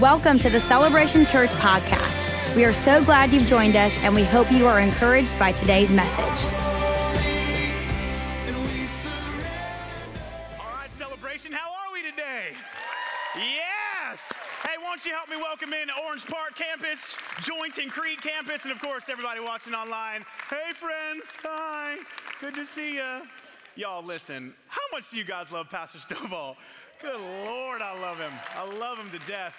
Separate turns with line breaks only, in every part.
Welcome to the Celebration Church podcast. We are so glad you've joined us, and we hope you are encouraged by today's message.
All right, celebration, how are we today? Yes! Hey, won't you help me welcome in Orange Park campus, Julington Creek campus, and of course, everybody watching online. Hey, friends, hi, good to see you. Y'all, listen, how much do you guys love Pastor Stovall? Good Lord, I love him. I love him to death.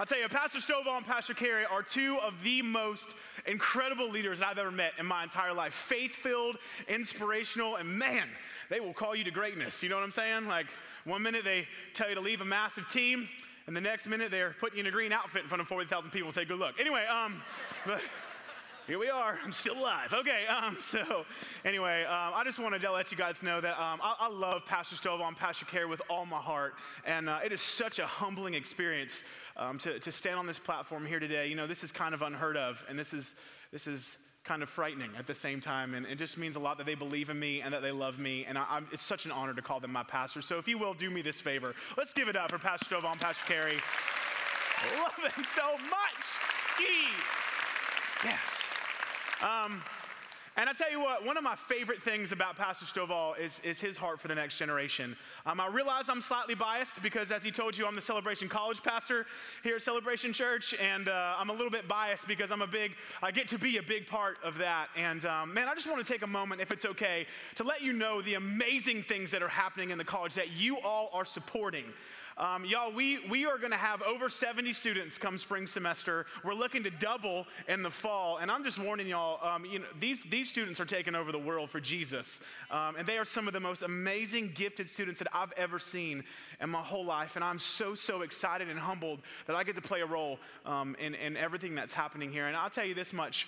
I'll tell you, Pastor Stovall and Pastor Kerri are two of the most incredible leaders I've ever met in my entire life. Faith filled, inspirational, and man, they will call you to greatness. You know what I'm saying? Like, one minute they tell you to leave a massive team, and the next minute they're putting you in a green outfit in front of 40,000 people and say, good luck. Anyway, um, but here we are. I'm still alive. Okay, um, so anyway, um, I just wanted to let you guys know that um, I, I, love Pastor Stovall and Pastor Kerri with all my heart, and uh, it is such a humbling experience um, to, to stand on this platform here today. You know, this is kind of unheard of, and this is this is kind of frightening at the same time, and it just means a lot that they believe in me and that they love me, and I, it's such an honor to call them my pastor. So if you will do me this favor, let's give it up for Pastor Stovall Pastor Kerri. love them so much. Gee. Yes. Um, and I tell you what, one of my favorite things about Pastor Stovall is, is his heart for the next generation. Um, I realize I'm slightly biased because, as he told you, I'm the Celebration College pastor here at Celebration Church, and uh, I'm a little bit biased because I'm a big, I get to be a big part of that. And um, man, I just want to take a moment, if it's okay, to let you know the amazing things that are happening in the college that you all are supporting. Um, y'all, we, we are going to have over 70 students come spring semester. We're looking to double in the fall. And I'm just warning y'all, um, you know, these, these students are taking over the world for Jesus. Um, and they are some of the most amazing, gifted students that I've ever seen in my whole life. And I'm so, so excited and humbled that I get to play a role um, in, in everything that's happening here. And I'll tell you this much.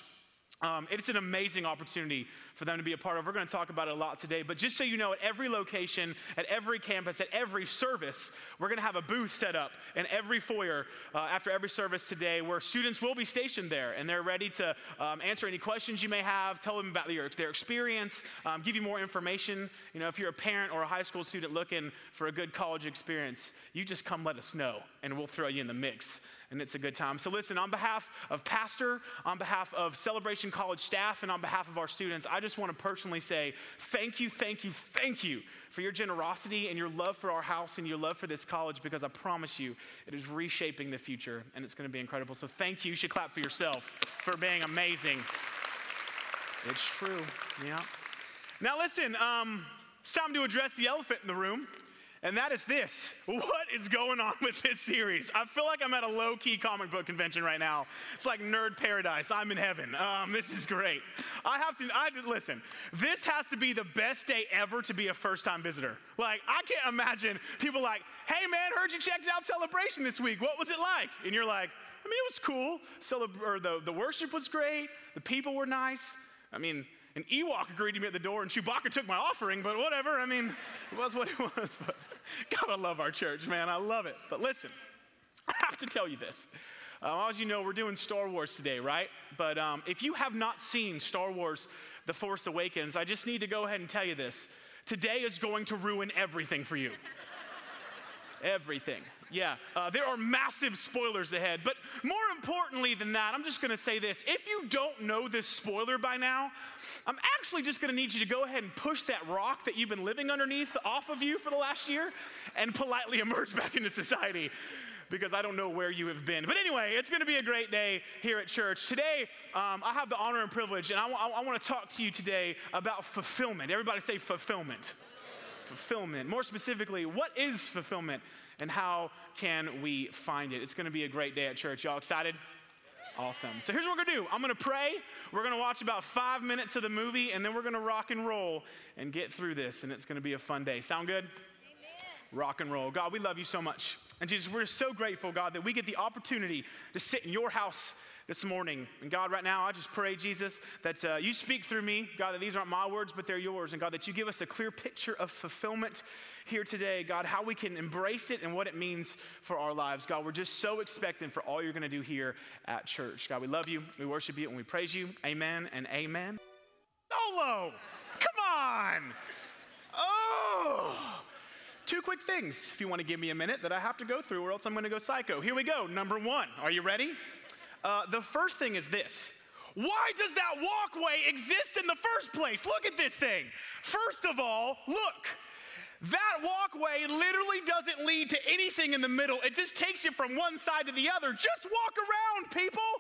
Um, it's an amazing opportunity for them to be a part of. We're going to talk about it a lot today, but just so you know, at every location, at every campus, at every service, we're going to have a booth set up in every foyer uh, after every service today where students will be stationed there and they're ready to um, answer any questions you may have, tell them about their, their experience, um, give you more information. You know, if you're a parent or a high school student looking for a good college experience, you just come let us know and we'll throw you in the mix and it's a good time. So, listen, on behalf of Pastor, on behalf of Celebration College staff, and on behalf of our students, I just want to personally say thank you, thank you, thank you for your generosity and your love for our house and your love for this college because I promise you it is reshaping the future and it's going to be incredible. So, thank you. You should clap for yourself for being amazing. It's true. Yeah. Now, listen, um, it's time to address the elephant in the room and that is this. What is going on with this series? I feel like I'm at a low key comic book convention right now. It's like nerd paradise. I'm in heaven. Um, this is great. I have to, I listen, this has to be the best day ever to be a first time visitor. Like, I can't imagine people like, hey man, heard you checked out Celebration this week. What was it like? And you're like, I mean, it was cool. Celeb- or the, the worship was great. The people were nice. I mean, an Ewok greeted me at the door, and Chewbacca took my offering, but whatever. I mean, it was what it was. But God, I love our church, man. I love it. But listen, I have to tell you this. Uh, as you know, we're doing Star Wars today, right? But um, if you have not seen Star Wars The Force Awakens, I just need to go ahead and tell you this. Today is going to ruin everything for you. Everything. Yeah, uh, there are massive spoilers ahead. But more importantly than that, I'm just gonna say this. If you don't know this spoiler by now, I'm actually just gonna need you to go ahead and push that rock that you've been living underneath off of you for the last year and politely emerge back into society because I don't know where you have been. But anyway, it's going to be a great day here at church. Today, um, I have the honor and privilege, and I, I, I want to talk to you today about fulfillment. Everybody say fulfillment. Fulfillment. More specifically, what is fulfillment? and how can we find it? It's going to be a great day at church. Y'all excited? Awesome. So here's what we're gonna do. I'm gonna pray. We're gonna watch about five minutes of the movie, and then we're gonna rock and roll and get through this, and it's gonna be a fun day. Sound good? Amen. Rock and roll. God, we love you so much. And Jesus, we're so grateful, God, that we get the opportunity to sit in your house this morning. And God, right now, I just pray, Jesus, that uh, you speak through me. God, that these aren't my words, but they're yours. And God, that you give us a clear picture of fulfillment here today. God, how we can embrace it and what it means for our lives. God, we're just so expectant for all you're going to do here at church. God, we love you, we worship you, and we praise you. Amen and amen. Solo! Come on! Oh! two quick things, if you want to give me a minute, that I have to go through, or else I'm going to go psycho. Here we go. Number one. Are you ready? Uh, the first thing is this. Why does that walkway exist in the first place? Look at this thing. First of all, look. That walkway literally doesn't lead to anything in the middle. It just takes you from one side to the other. Just walk around, people.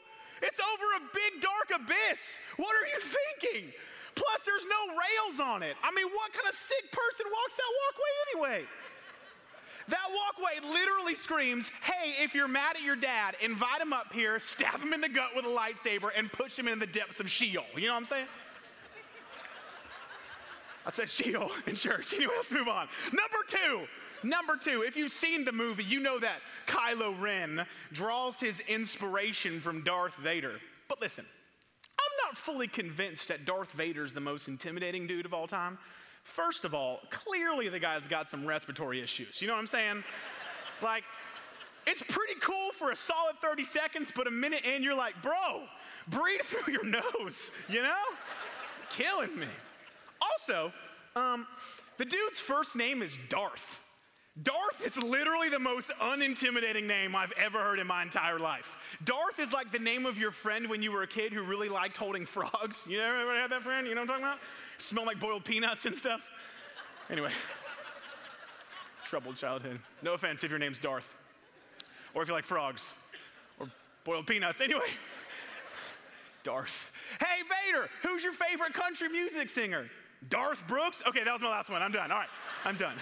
It's over a big dark abyss. What are you thinking? Plus, there's no rails on it. I mean, what kind of sick person walks that walkway anyway? That walkway literally screams, hey, if you're mad at your dad, invite him up here, stab him in the gut with a lightsaber, and push him in the depths of Sheol. You know what I'm saying? I said Sheol in church. Anyway, let's move on. Number two. Number two, if you've seen the movie, you know that Kylo Ren draws his inspiration from Darth Vader. But listen, I'm not fully convinced that Darth Vader's the most intimidating dude of all time. First of all, clearly the guy's got some respiratory issues. You know what I'm saying? like, it's pretty cool for a solid 30 seconds, but a minute in, you're like, bro, breathe through your nose, you know? Killing me. Also, um, the dude's first name is Darth. Darth is literally the most unintimidating name I've ever heard in my entire life. Darth is like the name of your friend when you were a kid who really liked holding frogs. You ever had that friend? You know what I'm talking about? Smell like boiled peanuts and stuff. Anyway, troubled childhood. No offense if your name's Darth, or if you like frogs, or boiled peanuts. Anyway, Darth. Hey, Vader, who's your favorite country music singer? Darth Brooks? Okay, that was my last one. I'm done. All right, I'm done.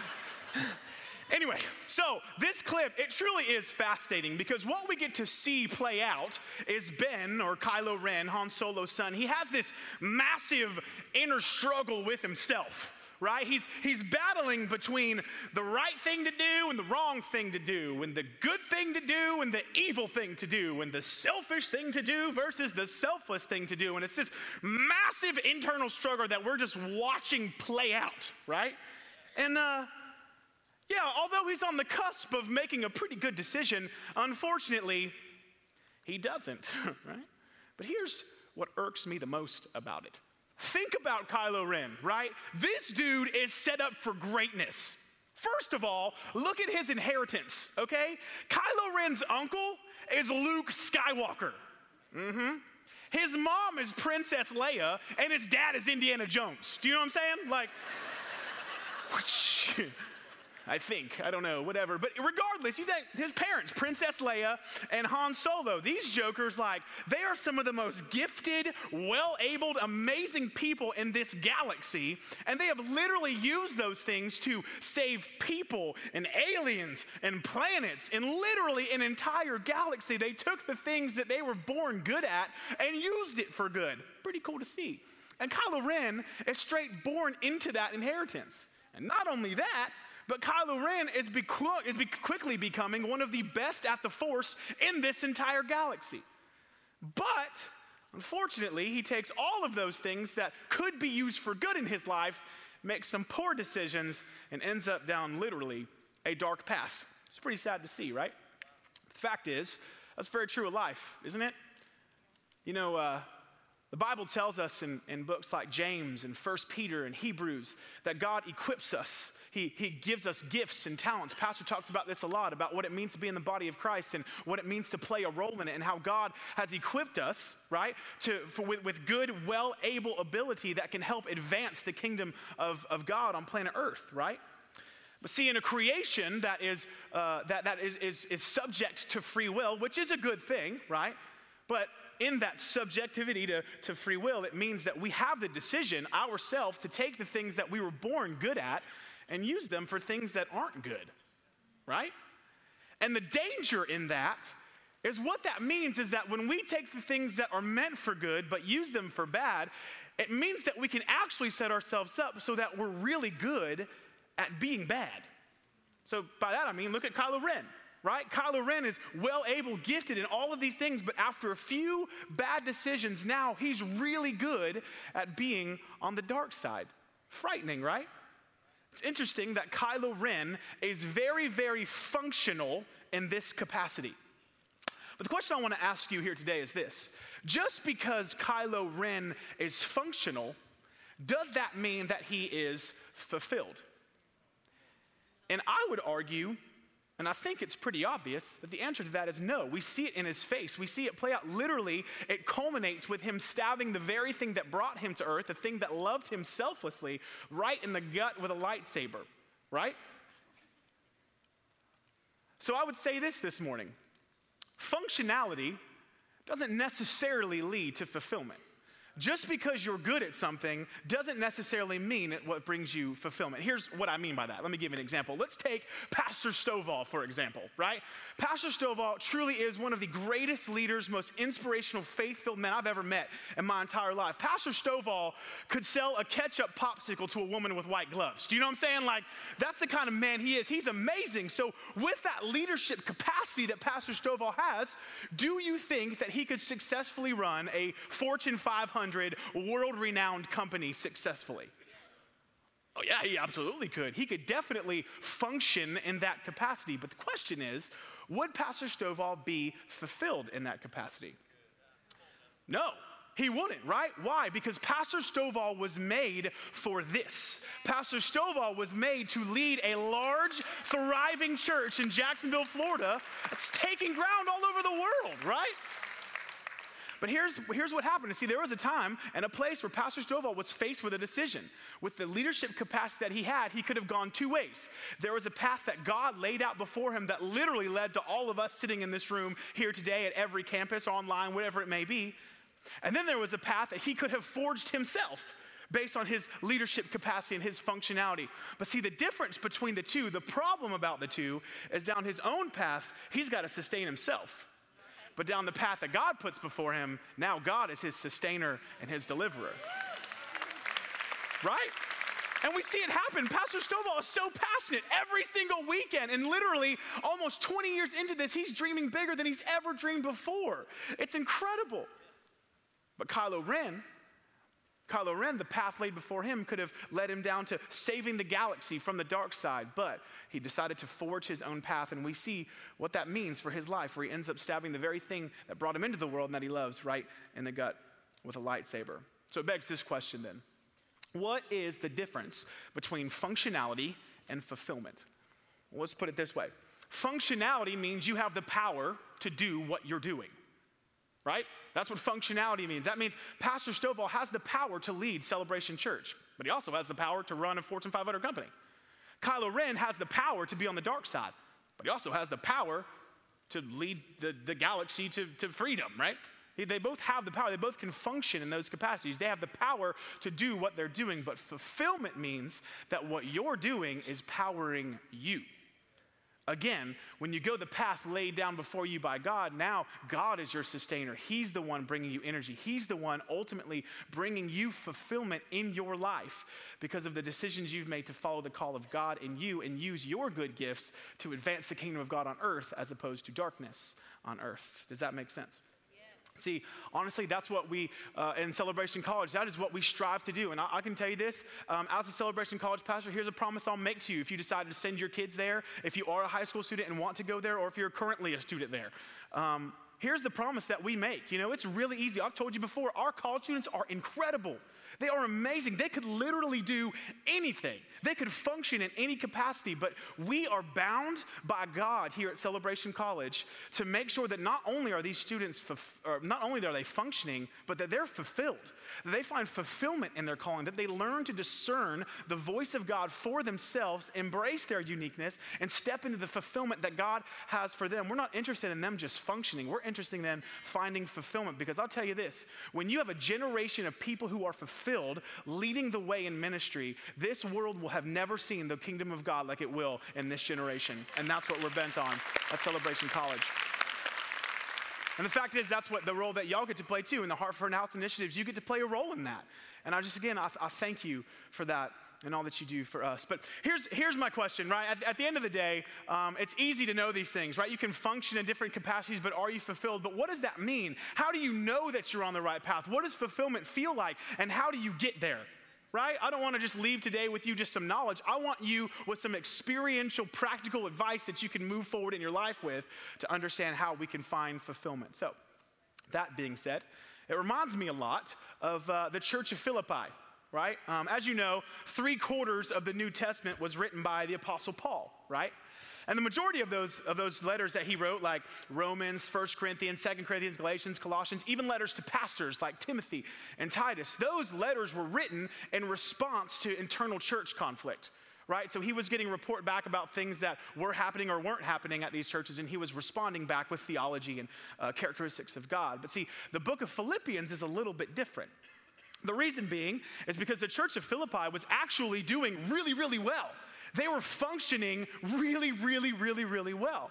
Anyway, so this clip, it truly is fascinating because what we get to see play out is Ben, or Kylo Ren, Han Solo's son, he has this massive inner struggle with himself right? He's, he's battling between the right thing to do and the wrong thing to do, and the good thing to do and the evil thing to do, and the selfish thing to do versus the selfless thing to do. And it's this massive internal struggle that we're just watching play out, right? And, uh, yeah, although he's on the cusp of making a pretty good decision, unfortunately, he doesn't, right? But here's what irks me the most about it. Think about Kylo Ren, right? This dude is set up for greatness. First of all, look at his inheritance, okay? Kylo Ren's uncle is Luke Skywalker. Mm-hmm. His mom is Princess Leia, and his dad is Indiana Jones. Do you know what I'm saying? Like, I think. I don't know, whatever. But regardless, you think his parents, Princess Leia and Han Solo, these jokers, like, they are some of the most gifted, well abled, amazing people in this galaxy. And they have literally used those things to save people and aliens and planets and literally an entire galaxy. They took the things that they were born good at and used it for good. Pretty cool to see. And Kylo Ren is straight born into that inheritance. And not only that, but Kylo Ren is, be- is be quickly becoming one of the best at the Force in this entire galaxy. But unfortunately, he takes all of those things that could be used for good in his life, makes some poor decisions, and ends up down literally a dark path. It's pretty sad to see, right? The fact is, that's very true of life, isn't it? You know, uh, the Bible tells us in, in books like James and First Peter and Hebrews that God equips us he, he gives us gifts and talents. Pastor talks about this a lot about what it means to be in the body of Christ and what it means to play a role in it and how God has equipped us, right, to, for, with, with good, well able ability that can help advance the kingdom of, of God on planet Earth, right? But see, in a creation that is, uh, that, that is, is, is subject to free will, which is a good thing, right? But in that subjectivity to, to free will, it means that we have the decision ourselves to take the things that we were born good at and use them for things that aren't good, right? And the danger in that is what that means is that when we take the things that are meant for good but use them for bad, it means that we can actually set ourselves up so that we're really good at being bad. So by that I mean, look at Kylo Ren, right? Kylo Ren is well able, gifted in all of these things, but after a few bad decisions, now he's really good at being on the dark side. Frightening, right? It's interesting that Kylo Ren is very, very functional in this capacity. But the question I want to ask you here today is this just because Kylo Ren is functional, does that mean that he is fulfilled? And I would argue, and I think it's pretty obvious, that the answer to that is no. We see it in his face. We see it play out literally. It culminates with him stabbing the very thing that brought him to earth, the thing that loved him selflessly, right in the gut with a lightsaber, right? So I would say this this morning functionality doesn't necessarily lead to fulfillment. Just because you're good at something doesn't necessarily mean what brings you fulfillment. Here's what I mean by that. Let me give you an example. Let's take Pastor Stovall, for example, right? Pastor Stovall truly is one of the greatest leaders, most inspirational, faith filled men I've ever met in my entire life. Pastor Stovall could sell a ketchup popsicle to a woman with white gloves. Do you know what I'm saying? Like, that's the kind of man he is. He's amazing. So, with that leadership capacity that Pastor Stovall has, do you think that he could successfully run a Fortune 500? 500 world renowned companies successfully? Oh, yeah, he absolutely could. He could definitely function in that capacity. But the question is would Pastor Stovall be fulfilled in that capacity? No, he wouldn't, right? Why? Because Pastor Stovall was made for this. Pastor Stovall was made to lead a large, thriving church in Jacksonville, Florida that's taking ground all over the world, right? But here's, here's what happened. See, there was a time and a place where Pastor Stovall was faced with a decision. With the leadership capacity that he had, he could have gone two ways. There was a path that God laid out before him that literally led to all of us sitting in this room here today at every campus, online, whatever it may be. And then there was a path that he could have forged himself based on his leadership capacity and his functionality. But see, the difference between the two, the problem about the two, is down his own path, he's got to sustain himself but down the path that God puts before him, now God is his sustainer and his deliverer. Right? And we see it happen. Pastor Stovall is so passionate every single weekend. And literally, almost 20 years into this, he's dreaming bigger than he's ever dreamed before. It's incredible. But Kylo Ren, Kylo Ren, the path laid before him could have led him down to saving the galaxy from the dark side, but he decided to forge his own path, and we see what that means for his life, where he ends up stabbing the very thing that brought him into the world and that he loves right in the gut with a lightsaber. So it begs this question then What is the difference between functionality and fulfillment? Well, let's put it this way functionality means you have the power to do what you're doing right? That's what functionality means. That means Pastor Stovall has the power to lead Celebration Church, but he also has the power to run a Fortune 500 company. Kylo Ren has the power to be on the dark side, but he also has the power to lead the, the galaxy to, to freedom, right? They both have the power. They both can function in those capacities. They have the power to do what they're doing, but fulfillment means that what you're doing is powering you. Again, when you go the path laid down before you by God, now God is your sustainer. He's the one bringing you energy. He's the one ultimately bringing you fulfillment in your life because of the decisions you've made to follow the call of God in you and use your good gifts to advance the kingdom of God on earth as opposed to darkness on earth. Does that make sense? See, honestly, that's what we uh, in Celebration College, that is what we strive to do. And I, I can tell you this um, as a Celebration College pastor, here's a promise I'll make to you if you decide to send your kids there, if you are a high school student and want to go there, or if you're currently a student there. Um, here's the promise that we make. You know, it's really easy. I've told you before, our college students are incredible. They are amazing. They could literally do anything, they could function in any capacity, but we are bound by God here at Celebration College to make sure that not only are these students, not only are they functioning, but that they're fulfilled that they find fulfillment in their calling, that they learn to discern the voice of God for themselves, embrace their uniqueness, and step into the fulfillment that God has for them. We're not interested in them just functioning, we're interested in them finding fulfillment. Because I'll tell you this when you have a generation of people who are fulfilled leading the way in ministry, this world will have never seen the kingdom of God like it will in this generation. And that's what we're bent on at Celebration College. And the fact is, that's what the role that y'all get to play too in the Heart for an House initiatives. You get to play a role in that. And I just, again, I, I thank you for that and all that you do for us. But here's, here's my question, right? At, at the end of the day, um, it's easy to know these things, right? You can function in different capacities, but are you fulfilled? But what does that mean? How do you know that you're on the right path? What does fulfillment feel like? And how do you get there? right? I don't want to just leave today with you just some knowledge. I want you with some experiential, practical advice that you can move forward in your life with to understand how we can find fulfillment. So, that being said, it reminds me a lot of uh, the church of Philippi. Right? Um, as you know, three quarters of the New Testament was written by the Apostle Paul, right? And the majority of those, of those letters that he wrote, like Romans, 1 Corinthians, 2 Corinthians, Galatians, Colossians, even letters to pastors like Timothy and Titus, those letters were written in response to internal church conflict right? So he was getting report back about things that were happening or weren't happening at these churches, and he was responding back with theology and uh, characteristics of God. But see, the book of Philippians is a little bit different. The reason being is because the church of Philippi was actually doing really, really well. They were functioning really, really, really, really well.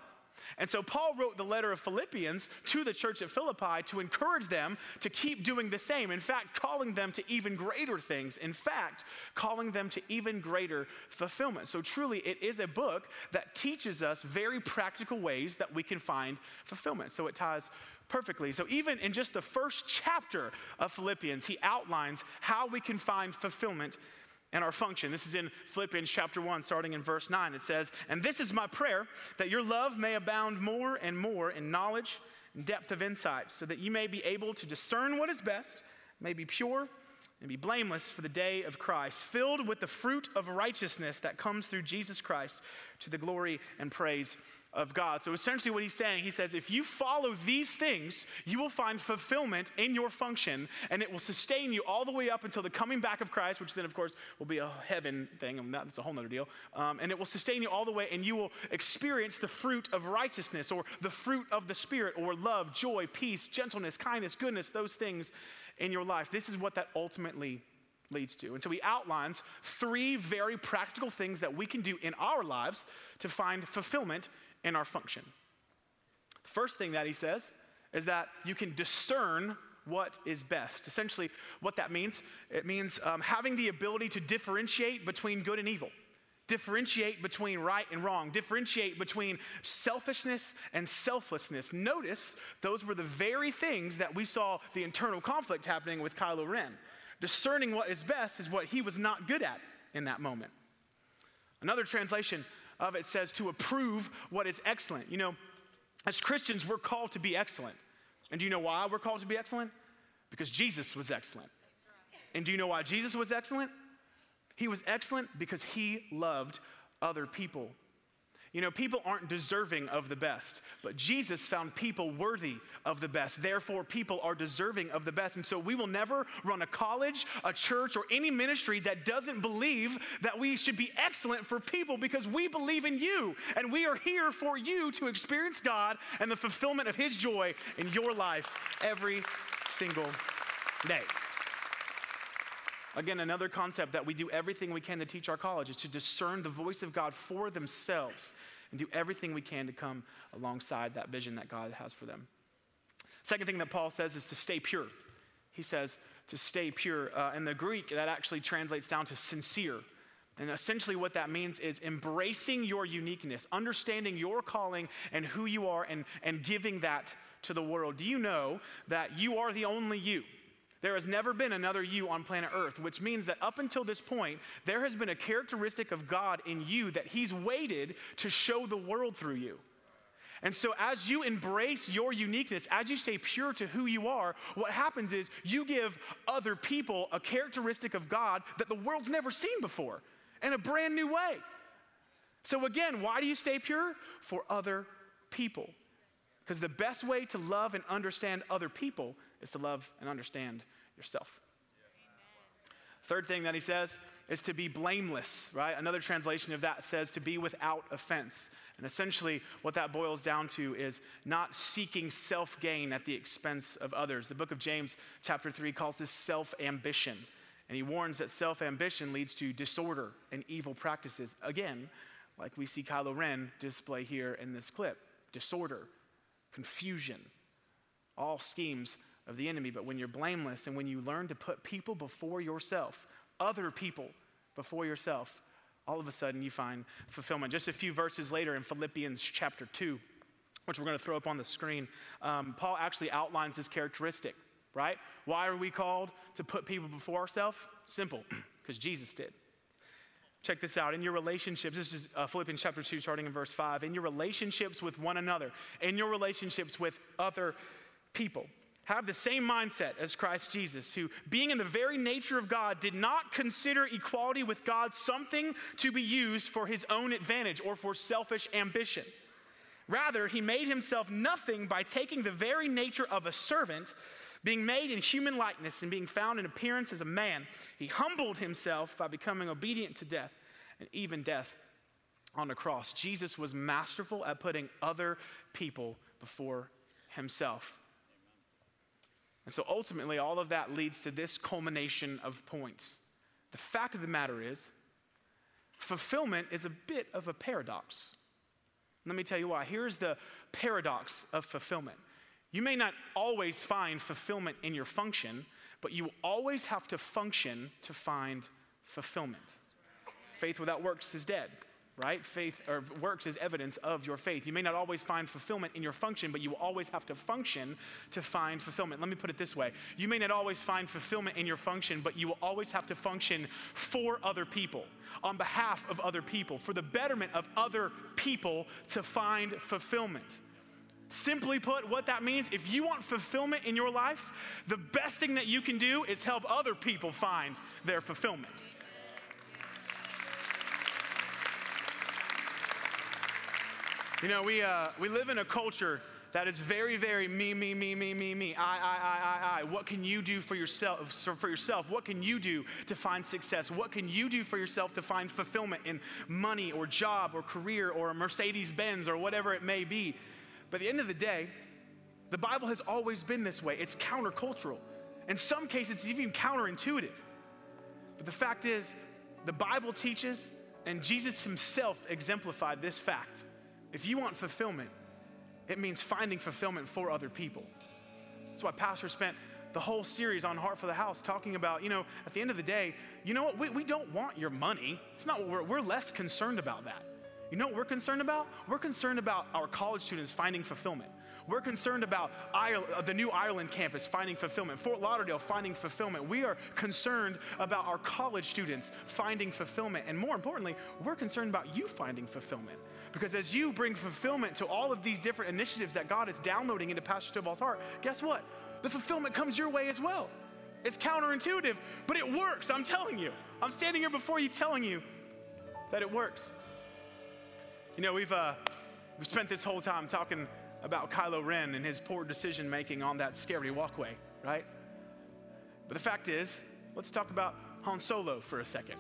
And so Paul wrote the letter of Philippians to the church at Philippi to encourage them to keep doing the same. In fact, calling them to even greater things. In fact, calling them to even greater fulfillment. So truly, it is a book that teaches us very practical ways that we can find fulfillment. So it ties perfectly. So even in just the first chapter of Philippians, he outlines how we can find fulfillment and our function. This is in Philippians chapter 1, starting in verse 9. It says, And this is my prayer, that your love may abound more and more in knowledge and depth of insight, so that you may be able to discern what is best, may be pure, and be blameless for the day of Christ, filled with the fruit of righteousness that comes through Jesus Christ to the glory and praise of God. So essentially, what he's saying, he says, if you follow these things, you will find fulfillment in your function, and it will sustain you all the way up until the coming back of Christ, which then, of course, will be a heaven thing. and that's a whole other deal. Um, and it will sustain you all the way, and you will experience the fruit of righteousness, or the fruit of the Spirit, or love, joy, peace, gentleness, kindness, goodness, those things in your life. This is what that ultimately leads to. And so he outlines three very practical things that we can do in our lives to find fulfillment in our function. First thing that he says is that you can discern what is best. Essentially, what that means, it means um, having the ability to differentiate between good and evil, differentiate between right and wrong, differentiate between selfishness and selflessness. Notice those were the very things that we saw the internal conflict happening with Kylo Ren. Discerning what is best is what he was not good at in that moment. Another translation of it says to approve what is excellent. You know, as Christians, we're called to be excellent. And do you know why we're called to be excellent? Because Jesus was excellent. And do you know why Jesus was excellent? He was excellent because he loved other people. You know, people aren't deserving of the best, but Jesus found people worthy of the best. Therefore, people are deserving of the best. And so we will never run a college, a church, or any ministry that doesn't believe that we should be excellent for people because we believe in you. And we are here for you to experience God and the fulfillment of His joy in your life every single day. Again, another concept that we do everything we can to teach our college is to discern the voice of God for themselves and do everything we can to come alongside that vision that God has for them. Second thing that Paul says is to stay pure. He says to stay pure. Uh, in the Greek, that actually translates down to sincere. And essentially, what that means is embracing your uniqueness, understanding your calling and who you are, and, and giving that to the world. Do you know that you are the only you? There has never been another you on planet Earth, which means that up until this point, there has been a characteristic of God in you that He's waited to show the world through you. And so, as you embrace your uniqueness, as you stay pure to who you are, what happens is you give other people a characteristic of God that the world's never seen before in a brand new way. So, again, why do you stay pure? For other people. Because the best way to love and understand other people is to love and understand yourself. Third thing that he says is to be blameless, right? Another translation of that says to be without offense. And essentially, what that boils down to is not seeking self gain at the expense of others. The book of James, chapter 3, calls this self ambition. And he warns that self ambition leads to disorder and evil practices. Again, like we see Kylo Ren display here in this clip disorder, confusion, all schemes of the enemy. But when you're blameless and when you learn to put people before yourself, other people before yourself, all of a sudden you find fulfillment. Just a few verses later in Philippians chapter 2, which we're going to throw up on the screen, um, Paul actually outlines this characteristic, right? Why are we called to put people before ourselves? Simple, because Jesus did. Check this out. In your relationships, this is uh, Philippians chapter 2, starting in verse 5. In your relationships with one another, in your relationships with other people, have the same mindset as Christ Jesus, who, being in the very nature of God, did not consider equality with God something to be used for his own advantage or for selfish ambition. Rather, he made himself nothing by taking the very nature of a servant, being made in human likeness and being found in appearance as a man. He humbled himself by becoming obedient to death and even death on the cross. Jesus was masterful at putting other people before himself. And so ultimately, all of that leads to this culmination of points. The fact of the matter is, fulfillment is a bit of a paradox. Let me tell you why. Here's the paradox of fulfillment you may not always find fulfillment in your function, but you always have to function to find fulfillment. Faith without works is dead right? Faith or works is evidence of your faith. You may not always find fulfillment in your function, but you will always have to function to find fulfillment. Let me put it this way you may not always find fulfillment in your function, but you will always have to function for other people, on behalf of other people, for the betterment of other people to find fulfillment. Simply put, what that means, if you want fulfillment in your life, the best thing that you can do is help other people find their fulfillment. You know, we, uh, we live in a culture that is very, very me, me, me, me, me, me. I, I, I, I, I. What can you do for yourself? For yourself? What can you do to find success? What can you do for yourself to find fulfillment in money or job or career or a Mercedes Benz or whatever it may be? But at the end of the day, the Bible has always been this way. It's countercultural. In some cases, it's even counterintuitive. But the fact is, the Bible teaches, and Jesus himself exemplified this fact if you want fulfillment, it means finding fulfillment for other people. That's why Pastor spent the whole series on Heart for the House talking about, you know, at the end of the day, you know what? We, we don't want your money. It's not what we're, we're less concerned about that. You know what we're concerned about? We're concerned about our college students finding fulfillment. We're concerned about Ireland, uh, the new Ireland campus finding fulfillment, Fort Lauderdale finding fulfillment. We are concerned about our college students finding fulfillment. And more importantly, we're concerned about you finding fulfillment. Because as you bring fulfillment to all of these different initiatives that God is downloading into Pastor Stovall's heart, guess what? The fulfillment comes your way as well. It's counterintuitive, but it works. I'm telling you. I'm standing here before you telling you that it works. You know, we've, uh, we've spent this whole time talking about Kylo Ren and his poor decision making on that scary walkway, right? But the fact is, let's talk about Han Solo for a second.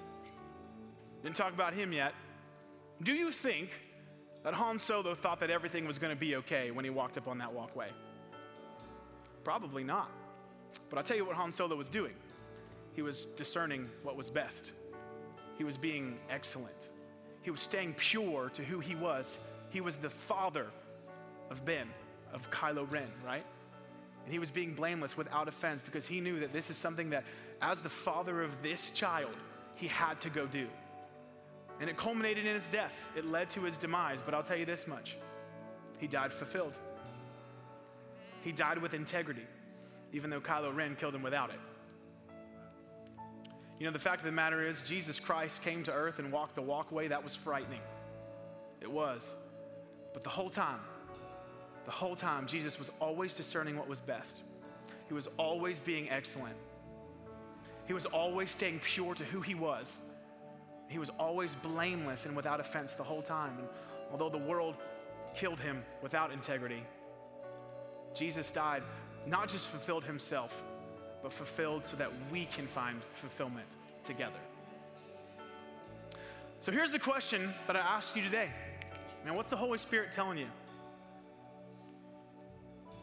Didn't talk about him yet. Do you think that Han Solo thought that everything was going to be okay when he walked up on that walkway? Probably not. But I'll tell you what Han Solo was doing. He was discerning what was best. He was being excellent. He was staying pure to who he was. He was the father of Ben, of Kylo Ren, right? And he was being blameless without offense because he knew that this is something that, as the father of this child, he had to go do. And it culminated in his death. It led to his demise. But I'll tell you this much he died fulfilled. He died with integrity, even though Kylo Ren killed him without it. You know, the fact of the matter is, Jesus Christ came to earth and walked the walkway. That was frightening. It was. But the whole time, the whole time, Jesus was always discerning what was best. He was always being excellent. He was always staying pure to who he was he was always blameless and without offense the whole time. And although the world killed him without integrity, Jesus died, not just fulfilled himself, but fulfilled so that we can find fulfillment together. So here's the question that I ask you today. Man, what's the Holy Spirit telling you?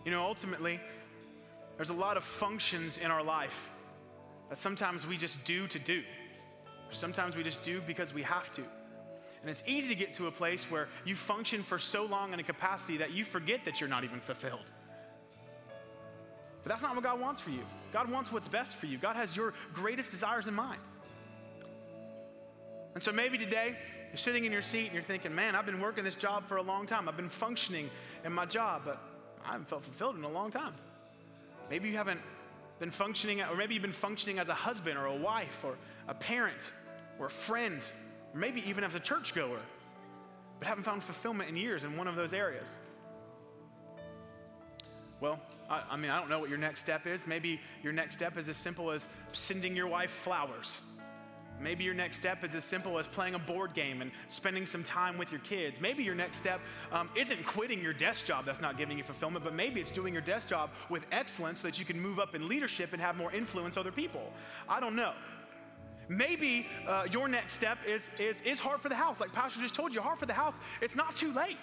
You know, ultimately, there's a lot of functions in our life that sometimes we just do to do. Sometimes we just do because we have to. And it's easy to get to a place where you function for so long in a capacity that you forget that you're not even fulfilled. But that's not what God wants for you. God wants what's best for you. God has your greatest desires in mind. And so maybe today you're sitting in your seat and you're thinking, man, I've been working this job for a long time. I've been functioning in my job, but I haven't felt fulfilled in a long time. Maybe you haven't been functioning, or maybe you've been functioning as a husband or a wife or a parent or a friend, or maybe even as a churchgoer, but haven't found fulfillment in years in one of those areas. Well, I, I mean, I don't know what your next step is. Maybe your next step is as simple as sending your wife flowers. Maybe your next step is as simple as playing a board game and spending some time with your kids. Maybe your next step um, isn't quitting your desk job that's not giving you fulfillment, but maybe it's doing your desk job with excellence so that you can move up in leadership and have more influence other people. I don't know. Maybe uh, your next step is, is, is Heart for the House. Like Pastor just told you, Heart for the House, it's not too late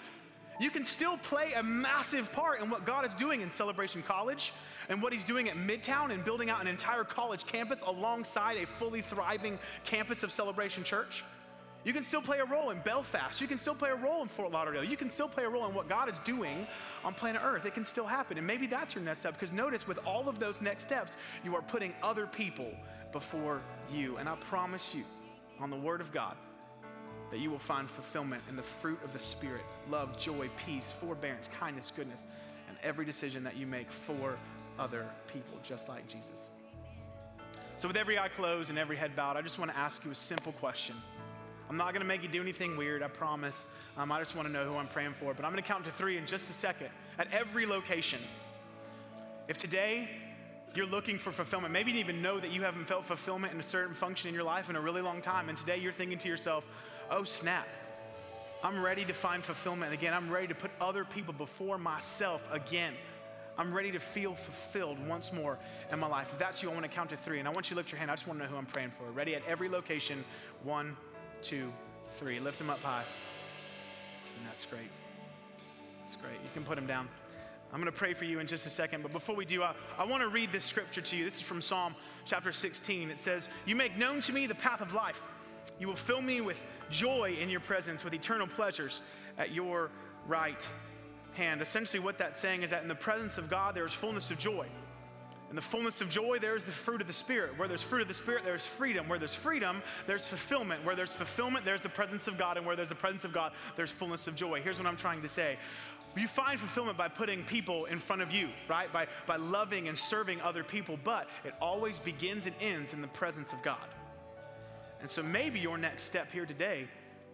you can still play a massive part in what God is doing in Celebration College and what He's doing at Midtown and building out an entire college campus alongside a fully thriving campus of Celebration Church. You can still play a role in Belfast. You can still play a role in Fort Lauderdale. You can still play a role in what God is doing on planet Earth. It can still happen. And maybe that's your next step because notice with all of those next steps, you are putting other people before you. And I promise you, on the Word of God, that you will find fulfillment in the fruit of the Spirit love, joy, peace, forbearance, kindness, goodness, and every decision that you make for other people, just like Jesus. So, with every eye closed and every head bowed, I just want to ask you a simple question. I'm not going to make you do anything weird, I promise. Um, I just want to know who I'm praying for. But I'm going to count to three in just a second at every location. If today you're looking for fulfillment, maybe you didn't even know that you haven't felt fulfillment in a certain function in your life in a really long time, and today you're thinking to yourself, oh snap, I'm ready to find fulfillment again. I'm ready to put other people before myself again. I'm ready to feel fulfilled once more in my life. If that's you, I want to count to three. And I want you to lift your hand. I just want to know who I'm praying for. Ready at every location. One, two, three. Lift them up high. And that's great. That's great. You can put them down. I'm going to pray for you in just a second. But before we do, I, I want to read this scripture to you. This is from Psalm chapter 16. It says, You make known to me the path of life. You will fill me with joy in your presence, with eternal pleasures at your right hand. Essentially, what that's saying is that in the presence of God, there is fullness of joy. In the fullness of joy, there is the fruit of the Spirit. Where there's fruit of the Spirit, there's freedom. Where there's freedom, there's fulfillment. Where there's fulfillment, there's the presence of God. And where there's the presence of God, there's fullness of joy. Here's what I'm trying to say. You find fulfillment by putting people in front of you, right? By, by loving and serving other people, but it always begins and ends in the presence of God. And so maybe your next step here today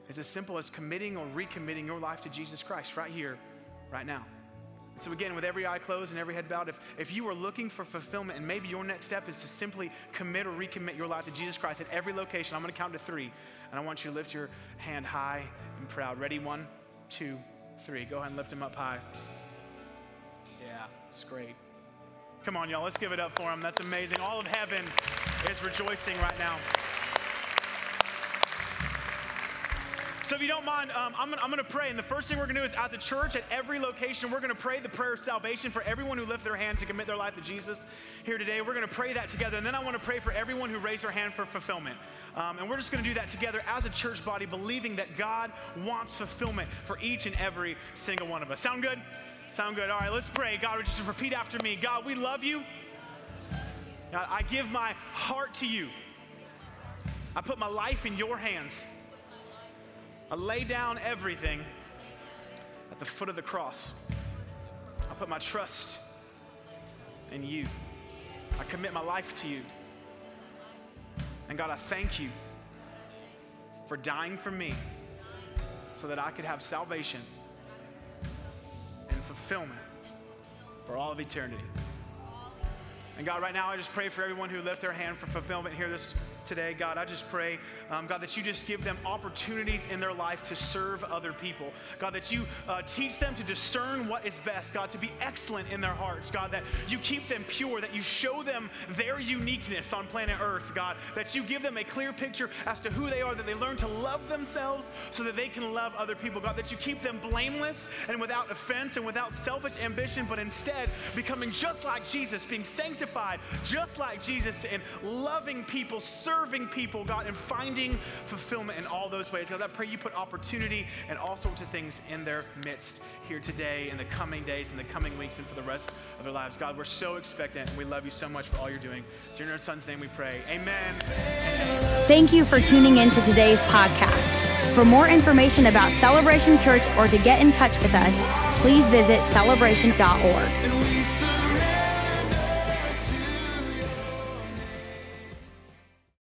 is as simple as committing or recommitting your life to Jesus Christ right here, right now. And so, again, with every eye closed and every head bowed, if, if you are looking for fulfillment and maybe your next step is to simply commit or recommit your life to Jesus Christ at every location, I'm going to count to three. And I want you to lift your hand high and proud. Ready? One, two, three. Go ahead and lift him up high. Yeah, it's great. Come on, y'all. Let's give it up for him. That's amazing. All of heaven is rejoicing right now. So, if you don't mind, um, I'm, gonna, I'm gonna pray. And the first thing we're gonna do is, as a church, at every location, we're gonna pray the prayer of salvation for everyone who lifted their hand to commit their life to Jesus here today. We're gonna pray that together. And then I wanna pray for everyone who raised their hand for fulfillment. Um, and we're just gonna do that together as a church body, believing that God wants fulfillment for each and every single one of us. Sound good? Sound good? All right, let's pray. God, just repeat after me. God, we love you. God, I give my heart to you. I put my life in your hands. I lay down everything at the foot of the cross. I put my trust in you. I commit my life to you. And God, I thank you for dying for me so that I could have salvation and fulfillment for all of eternity. And God, right now, I just pray for everyone who left their hand for fulfillment here this today, God, I just pray, um, God, that you just give them opportunities in their life to serve other people. God, that you uh, teach them to discern what is best, God, to be excellent in their hearts. God, that you keep them pure, that you show them their uniqueness on planet Earth, God, that you give them a clear picture as to who they are, that they learn to love themselves so that they can love other people. God, that you keep them blameless and without offense and without selfish ambition, but instead becoming just like Jesus, being sanctified just like Jesus, and loving people, serving serving people, God, and finding fulfillment in all those ways. God, I pray you put opportunity and all sorts of things in their midst here today, in the coming days, in the coming weeks, and for the rest of their lives. God, we're so expectant, and we love you so much for all you're doing. In your son's name we pray. Amen.
Thank you for tuning in to today's podcast. For more information about Celebration Church or to get in touch with us, please visit celebration.org.